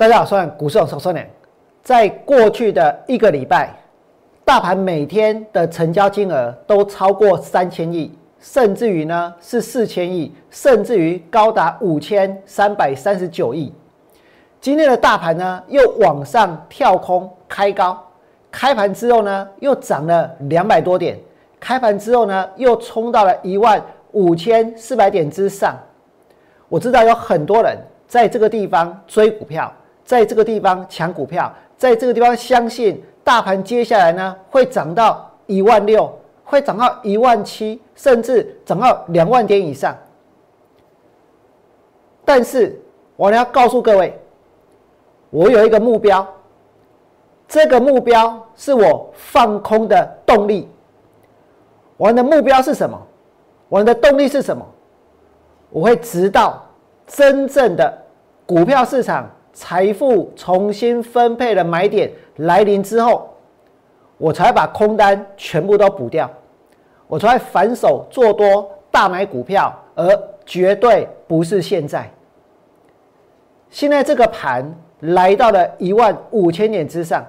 大家好，我是股市手手年。在过去的一个礼拜，大盘每天的成交金额都超过三千亿，甚至于呢是四千亿，甚至于高达五千三百三十九亿。今天的大盘呢又往上跳空开高，开盘之后呢又涨了两百多点，开盘之后呢又冲到了一万五千四百点之上。我知道有很多人在这个地方追股票，在这个地方抢股票，在这个地方相信大盘接下来呢会涨到一万六，会涨到一万七，甚至涨到两万点以上。但是我要告诉各位，我有一个目标，这个目标是我放空的动力。我的目标是什么？我的动力是什么？我会直到真正的股票市场财富重新分配的买点来临之后，我才把空单全部都补掉，我才反手做多大买股票，而绝对不是现在。现在这个盘来到了一万五千点之上，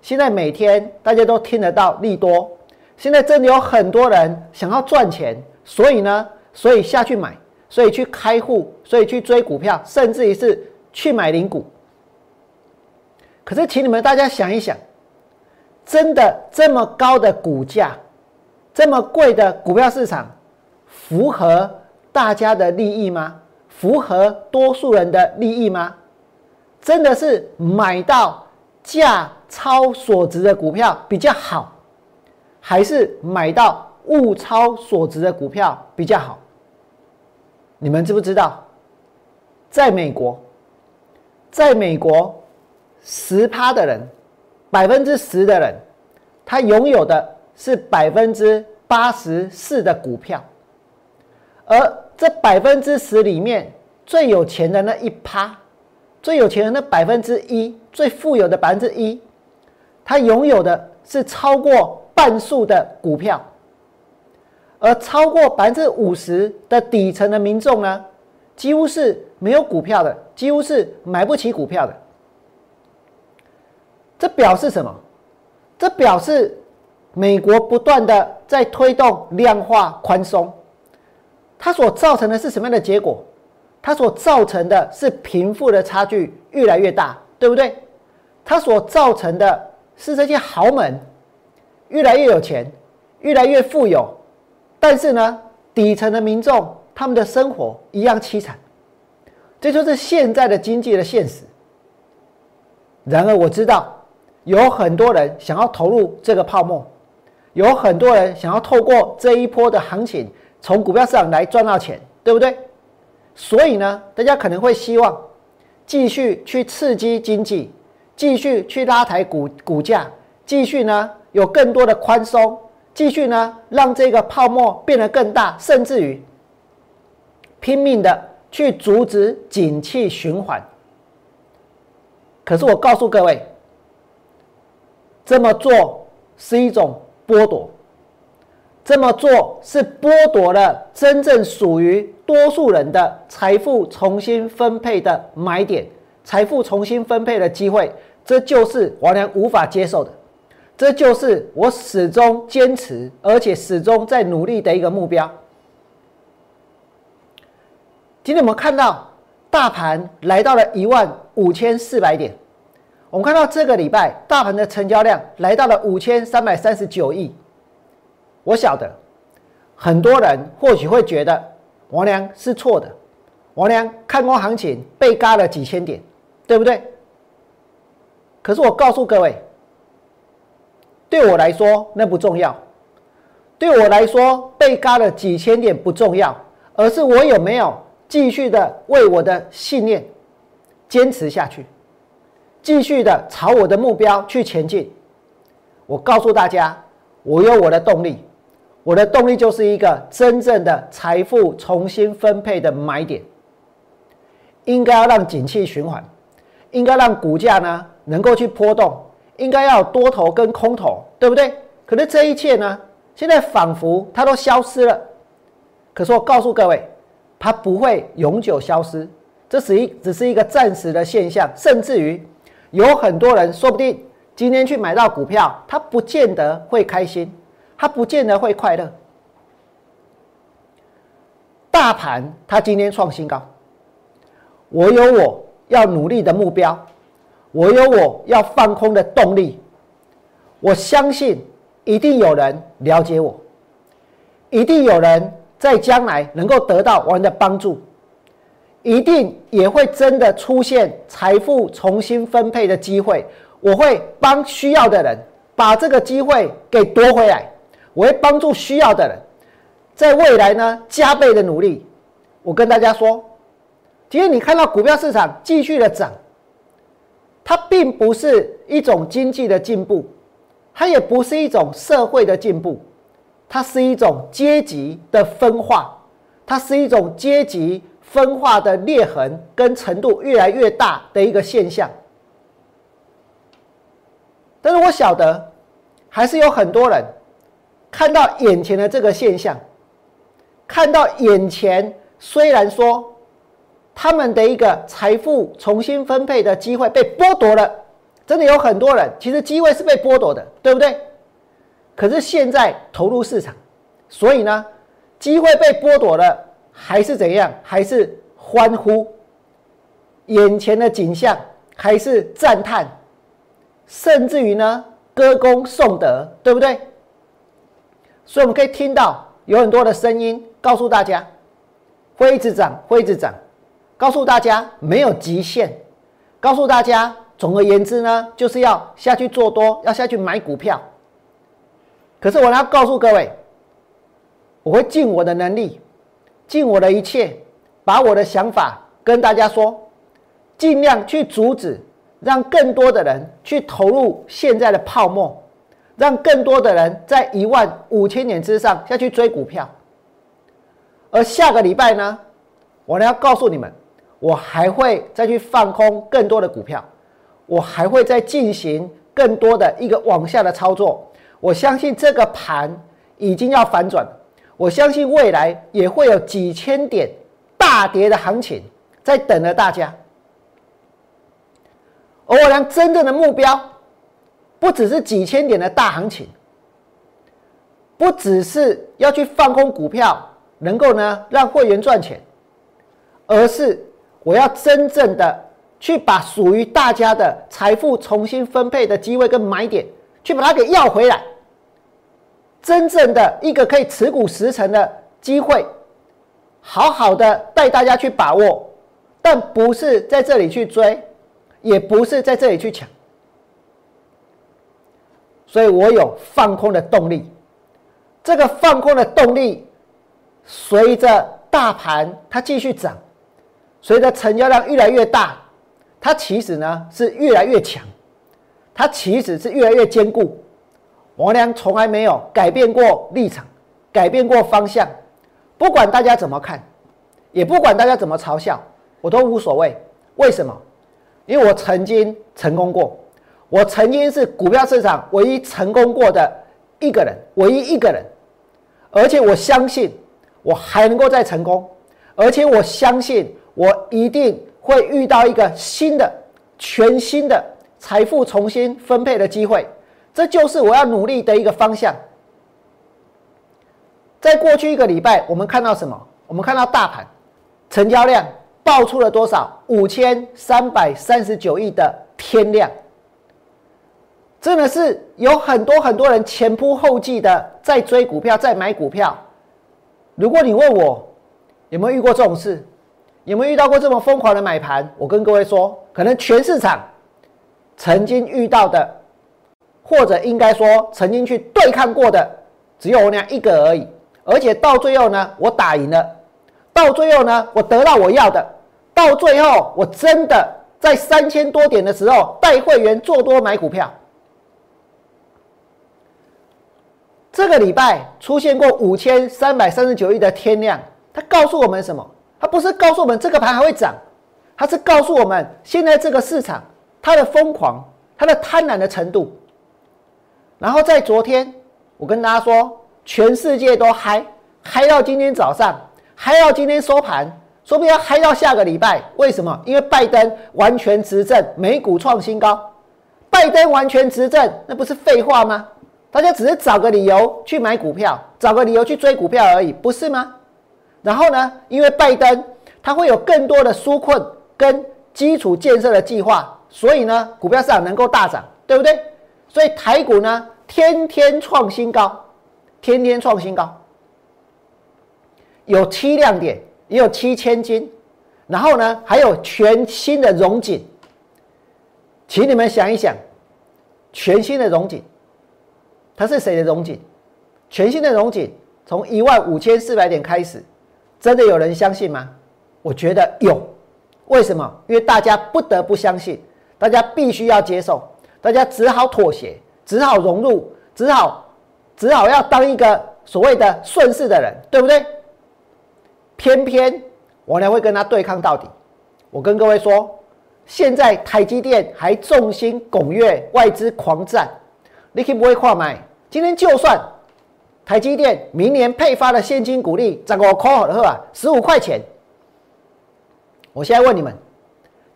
现在每天大家都听得到利多，现在真的有很多人想要赚钱，所以呢，所以下去买。所以去开户，所以去追股票，甚至于是去买零股。可是，请你们大家想一想，真的这么高的股价，这么贵的股票市场，符合大家的利益吗？符合多数人的利益吗？真的是买到价超所值的股票比较好，还是买到物超所值的股票比较好？你们知不知道，在美国，在美国，十趴的人，百分之十的人，他拥有的是百分之八十四的股票，而这百分之十里面最有钱的那一趴，最有钱的那百分之一，最富有的百分之一，他拥有的是超过半数的股票。而超过百分之五十的底层的民众呢，几乎是没有股票的，几乎是买不起股票的。这表示什么？这表示美国不断的在推动量化宽松，它所造成的是什么样的结果？它所造成的是贫富的差距越来越大，对不对？它所造成的是这些豪门越来越有钱，越来越富有。但是呢，底层的民众他们的生活一样凄惨，这就是现在的经济的现实。然而我知道，有很多人想要投入这个泡沫，有很多人想要透过这一波的行情从股票市场来赚到钱，对不对？所以呢，大家可能会希望继续去刺激经济，继续去拉抬股股价，继续呢有更多的宽松。继续呢，让这个泡沫变得更大，甚至于拼命的去阻止景气循环。可是我告诉各位，这么做是一种剥夺，这么做是剥夺了真正属于多数人的财富重新分配的买点，财富重新分配的机会，这就是王良无法接受的。这就是我始终坚持，而且始终在努力的一个目标。今天我们看到大盘来到了一万五千四百点，我们看到这个礼拜大盘的成交量来到了五千三百三十九亿。我晓得很多人或许会觉得王良是错的，王良看空行情被嘎了几千点，对不对？可是我告诉各位。对我来说，那不重要。对我来说，被嘎了几千点不重要，而是我有没有继续的为我的信念坚持下去，继续的朝我的目标去前进。我告诉大家，我有我的动力，我的动力就是一个真正的财富重新分配的买点。应该要让景气循环，应该让股价呢能够去波动。应该要多头跟空头，对不对？可是这一切呢，现在仿佛它都消失了。可是我告诉各位，它不会永久消失，这是一只是一个暂时的现象，甚至于有很多人说不定今天去买到股票，他不见得会开心，他不见得会快乐。大盘它今天创新高，我有我要努力的目标，我有我要放空的动力。我相信一定有人了解我，一定有人在将来能够得到我们的帮助，一定也会真的出现财富重新分配的机会。我会帮需要的人把这个机会给夺回来，我会帮助需要的人。在未来呢，加倍的努力。我跟大家说，今天你看到股票市场继续的涨，它并不是一种经济的进步，它也不是一种社会的进步，它是一种阶级的分化，它是一种阶级分化的裂痕跟程度越来越大的一个现象。但是我晓得，还是有很多人看到眼前的这个现象。看到眼前，虽然说他们的一个财富重新分配的机会被剥夺了，真的有很多人其实机会是被剥夺的，对不对？可是现在投入市场，所以呢，机会被剥夺了，还是怎样？还是欢呼？眼前的景象还是赞叹，甚至于呢，歌功颂德，对不对？所以我们可以听到有很多的声音。告诉大家，会一直涨，会一直涨。告诉大家没有极限。告诉大家，总而言之呢，就是要下去做多，要下去买股票。可是我要告诉各位，我会尽我的能力，尽我的一切，把我的想法跟大家说，尽量去阻止，让更多的人去投入现在的泡沫，让更多的人在一万五千点之上下去追股票。而下个礼拜呢，我呢要告诉你们，我还会再去放空更多的股票，我还会再进行更多的一个往下的操作。我相信这个盘已经要反转，我相信未来也会有几千点大跌的行情在等着大家。而我俩真正的目标，不只是几千点的大行情，不只是要去放空股票。能够呢让会员赚钱，而是我要真正的去把属于大家的财富重新分配的机会跟买点，去把它给要回来。真正的一个可以持股十成的机会，好好的带大家去把握，但不是在这里去追，也不是在这里去抢。所以我有放空的动力，这个放空的动力。随着大盘它继续涨，随着成交量越来越大，它其实呢是越来越强，它其实是越来越坚固。王良从来没有改变过立场，改变过方向，不管大家怎么看，也不管大家怎么嘲笑，我都无所谓。为什么？因为我曾经成功过，我曾经是股票市场唯一成功过的一个人，唯一一个人，而且我相信。我还能够再成功，而且我相信我一定会遇到一个新的、全新的财富重新分配的机会，这就是我要努力的一个方向。在过去一个礼拜，我们看到什么？我们看到大盘成交量爆出了多少？五千三百三十九亿的天量，真的是有很多很多人前仆后继的在追股票，在买股票。如果你问我有没有遇过这种事，有没有遇到过这么疯狂的买盘？我跟各位说，可能全市场曾经遇到的，或者应该说曾经去对抗过的，只有我那一个而已。而且到最后呢，我打赢了，到最后呢，我得到我要的，到最后我真的在三千多点的时候带会员做多买股票。这个礼拜出现过五千三百三十九亿的天量，它告诉我们什么？它不是告诉我们这个盘还会涨，它是告诉我们现在这个市场他的疯狂、他的贪婪的程度。然后在昨天，我跟大家说，全世界都嗨，嗨到今天早上，嗨到今天收盘，说不定要嗨到下个礼拜。为什么？因为拜登完全执政，美股创新高。拜登完全执政，那不是废话吗？大家只是找个理由去买股票，找个理由去追股票而已，不是吗？然后呢？因为拜登他会有更多的纾困跟基础建设的计划，所以呢，股票市场能够大涨，对不对？所以台股呢，天天创新高，天天创新高，有七亮点，也有七千金，然后呢，还有全新的融景，请你们想一想，全新的融景。它是谁的融景？全新的融景，从一万五千四百点开始，真的有人相信吗？我觉得有。为什么？因为大家不得不相信，大家必须要接受，大家只好妥协，只好融入，只好只好要当一个所谓的顺势的人，对不对？偏偏我呢会跟他对抗到底。我跟各位说，现在台积电还众星拱月，外资狂战。你可以不会跨买？今天就算台积电明年配发的现金股利涨个扣好的话，十五块钱。我现在问你们，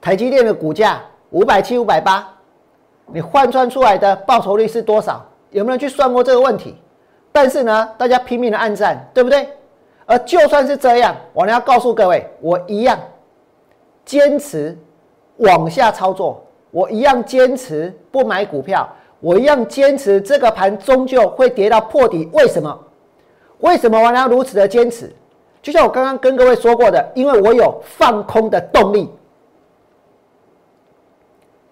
台积电的股价五百七、五百八，你换算出来的报酬率是多少？有没有人去算过这个问题？但是呢，大家拼命的暗战，对不对？而就算是这样，我呢要告诉各位，我一样坚持往下操作，我一样坚持不买股票。我一样坚持，这个盘终究会跌到破底。为什么？为什么我要如此的坚持？就像我刚刚跟各位说过的，因为我有放空的动力。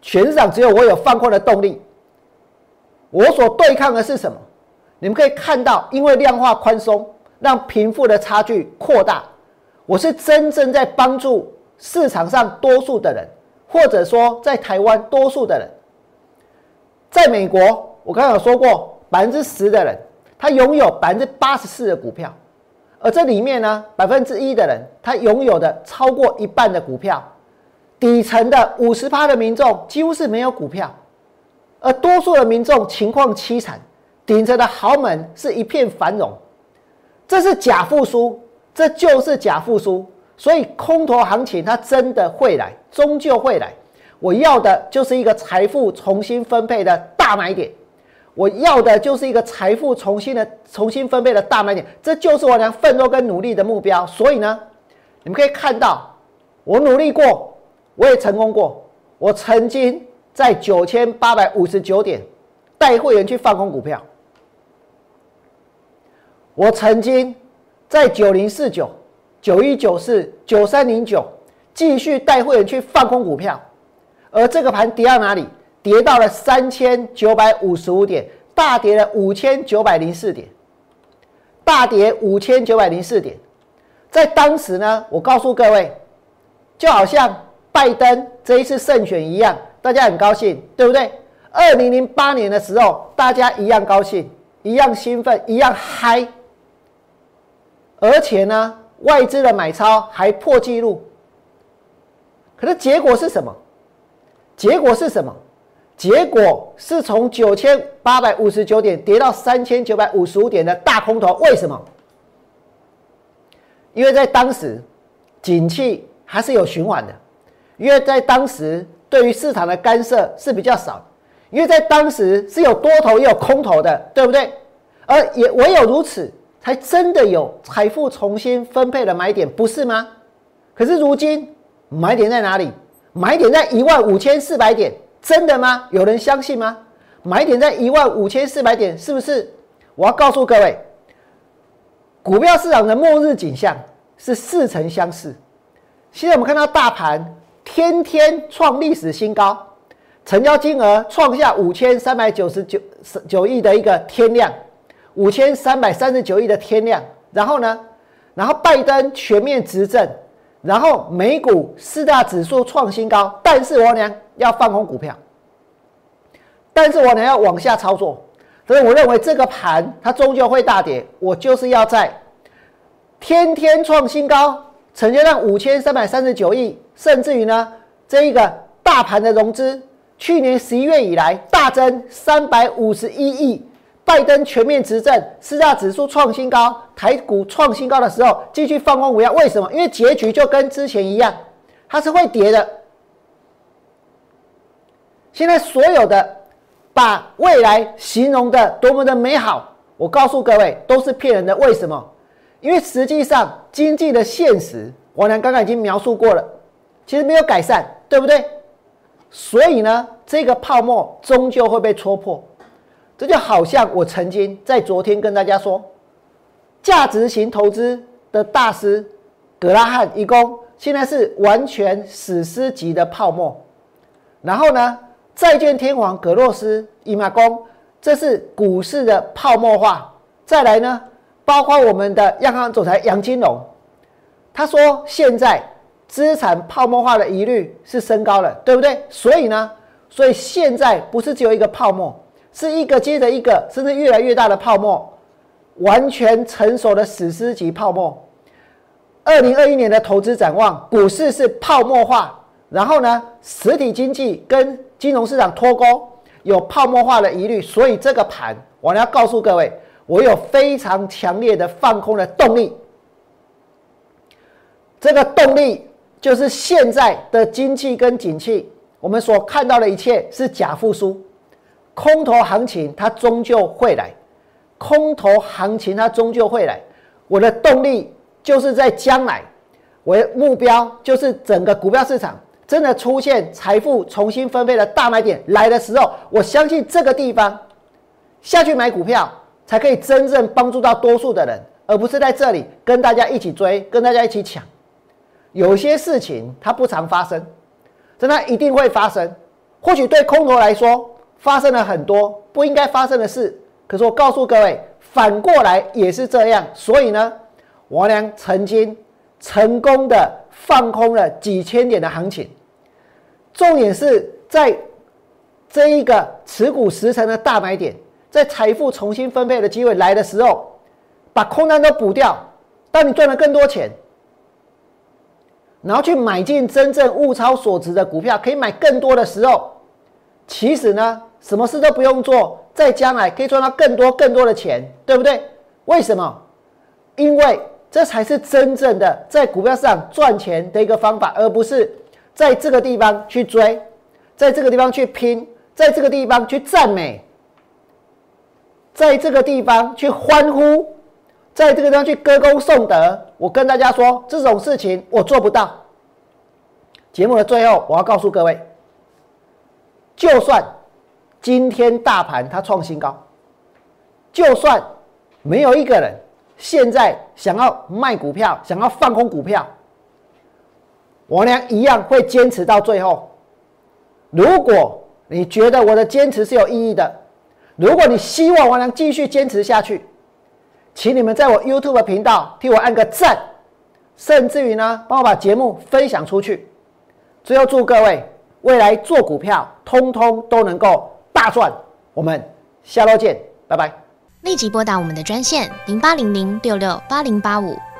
全市场只有我有放空的动力。我所对抗的是什么？你们可以看到，因为量化宽松，让贫富的差距扩大。我是真正在帮助市场上多数的人，或者说在台湾多数的人。在美国，我刚刚有说过，百分之十的人他拥有百分之八十四的股票，而这里面呢，百分之一的人他拥有的超过一半的股票，底层的五十趴的民众几乎是没有股票，而多数的民众情况凄惨，顶着的豪门是一片繁荣，这是假复苏，这就是假复苏，所以空头行情它真的会来，终究会来。我要的就是一个财富重新分配的大买点，我要的就是一个财富重新的重新分配的大买点，这就是我俩奋斗跟努力的目标。所以呢，你们可以看到，我努力过，我也成功过。我曾经在九千八百五十九点带会员去放空股票，我曾经在九零四九、九一九四、九三零九继续带会员去放空股票。而这个盘跌到哪里？跌到了三千九百五十五点，大跌了五千九百零四点，大跌五千九百零四点。在当时呢，我告诉各位，就好像拜登这一次胜选一样，大家很高兴，对不对？二零零八年的时候，大家一样高兴，一样兴奋，一样嗨。而且呢，外资的买超还破纪录。可是结果是什么？结果是什么？结果是从九千八百五十九点跌到三千九百五十五点的大空头。为什么？因为在当时，景气还是有循环的；因为在当时，对于市场的干涉是比较少；因为在当时是有多头也有空头的，对不对？而也唯有如此，才真的有财富重新分配的买点，不是吗？可是如今买点在哪里？买点在一万五千四百点，真的吗？有人相信吗？买点在一万五千四百点，是不是？我要告诉各位，股票市场的末日景象是似曾相识。现在我们看到大盘天天创历史新高，成交金额创下五千三百九十九九亿的一个天量，五千三百三十九亿的天量。然后呢？然后拜登全面执政。然后美股四大指数创新高，但是我娘要放空股票，但是我娘要往下操作，所以我认为这个盘它终究会大跌。我就是要在天天创新高，成交量五千三百三十九亿，甚至于呢，这一个大盘的融资，去年十一月以来大增三百五十一亿，拜登全面执政，四大指数创新高，台股创新高的时候，继续放空股票。为什么？因为结局就跟之前一样，它是会跌的。现在所有的把未来形容的多么的美好，我告诉各位都是骗人的。为什么？因为实际上经济的现实，王良刚刚已经描述过了，其实没有改善，对不对？所以呢，这个泡沫终究会被戳破。这就好像我曾经在昨天跟大家说，价值型投资的大师格拉汉一共现在是完全史诗级的泡沫。然后呢，债券天王格洛斯伊马公，这是股市的泡沫化。再来呢，包括我们的央行总裁杨金龙，他说现在资产泡沫化的疑虑是升高了，对不对？所以呢，所以现在不是只有一个泡沫。是一个接着一个，甚至越来越大的泡沫，完全成熟的史诗级泡沫。二零二一年的投资展望，股市是泡沫化，然后呢，实体经济跟金融市场脱钩，有泡沫化的疑虑，所以这个盘，我要告诉各位，我有非常强烈的放空的动力。这个动力就是现在的经济跟景气，我们所看到的一切是假复苏。空头行情它终究会来，空头行情它终究会来。我的动力就是在将来，我的目标就是整个股票市场真的出现财富重新分配的大买点来的时候，我相信这个地方下去买股票才可以真正帮助到多数的人，而不是在这里跟大家一起追，跟大家一起抢。有些事情它不常发生，但它一定会发生。或许对空头来说。发生了很多不应该发生的事，可是我告诉各位，反过来也是这样。所以呢，王良曾经成功的放空了几千点的行情。重点是在这一个持股十成的大买点，在财富重新分配的机会来的时候，把空单都补掉。当你赚了更多钱，然后去买进真正物超所值的股票，可以买更多的时候，其实呢？什么事都不用做，在将来可以赚到更多更多的钱，对不对？为什么？因为这才是真正的在股票市场赚钱的一个方法，而不是在这个地方去追，在这个地方去拼，在这个地方去赞美，在这个地方去欢呼，在这个地方去歌功颂德。我跟大家说，这种事情我做不到。节目的最后，我要告诉各位，就算。今天大盘它创新高，就算没有一个人现在想要卖股票、想要放空股票，我俩一样会坚持到最后。如果你觉得我的坚持是有意义的，如果你希望我能继续坚持下去，请你们在我 YouTube 频道替我按个赞，甚至于呢，帮我把节目分享出去。最后祝各位未来做股票，通通都能够。大赚！我们下周见，拜拜。立即拨打我们的专线零八零零六六八零八五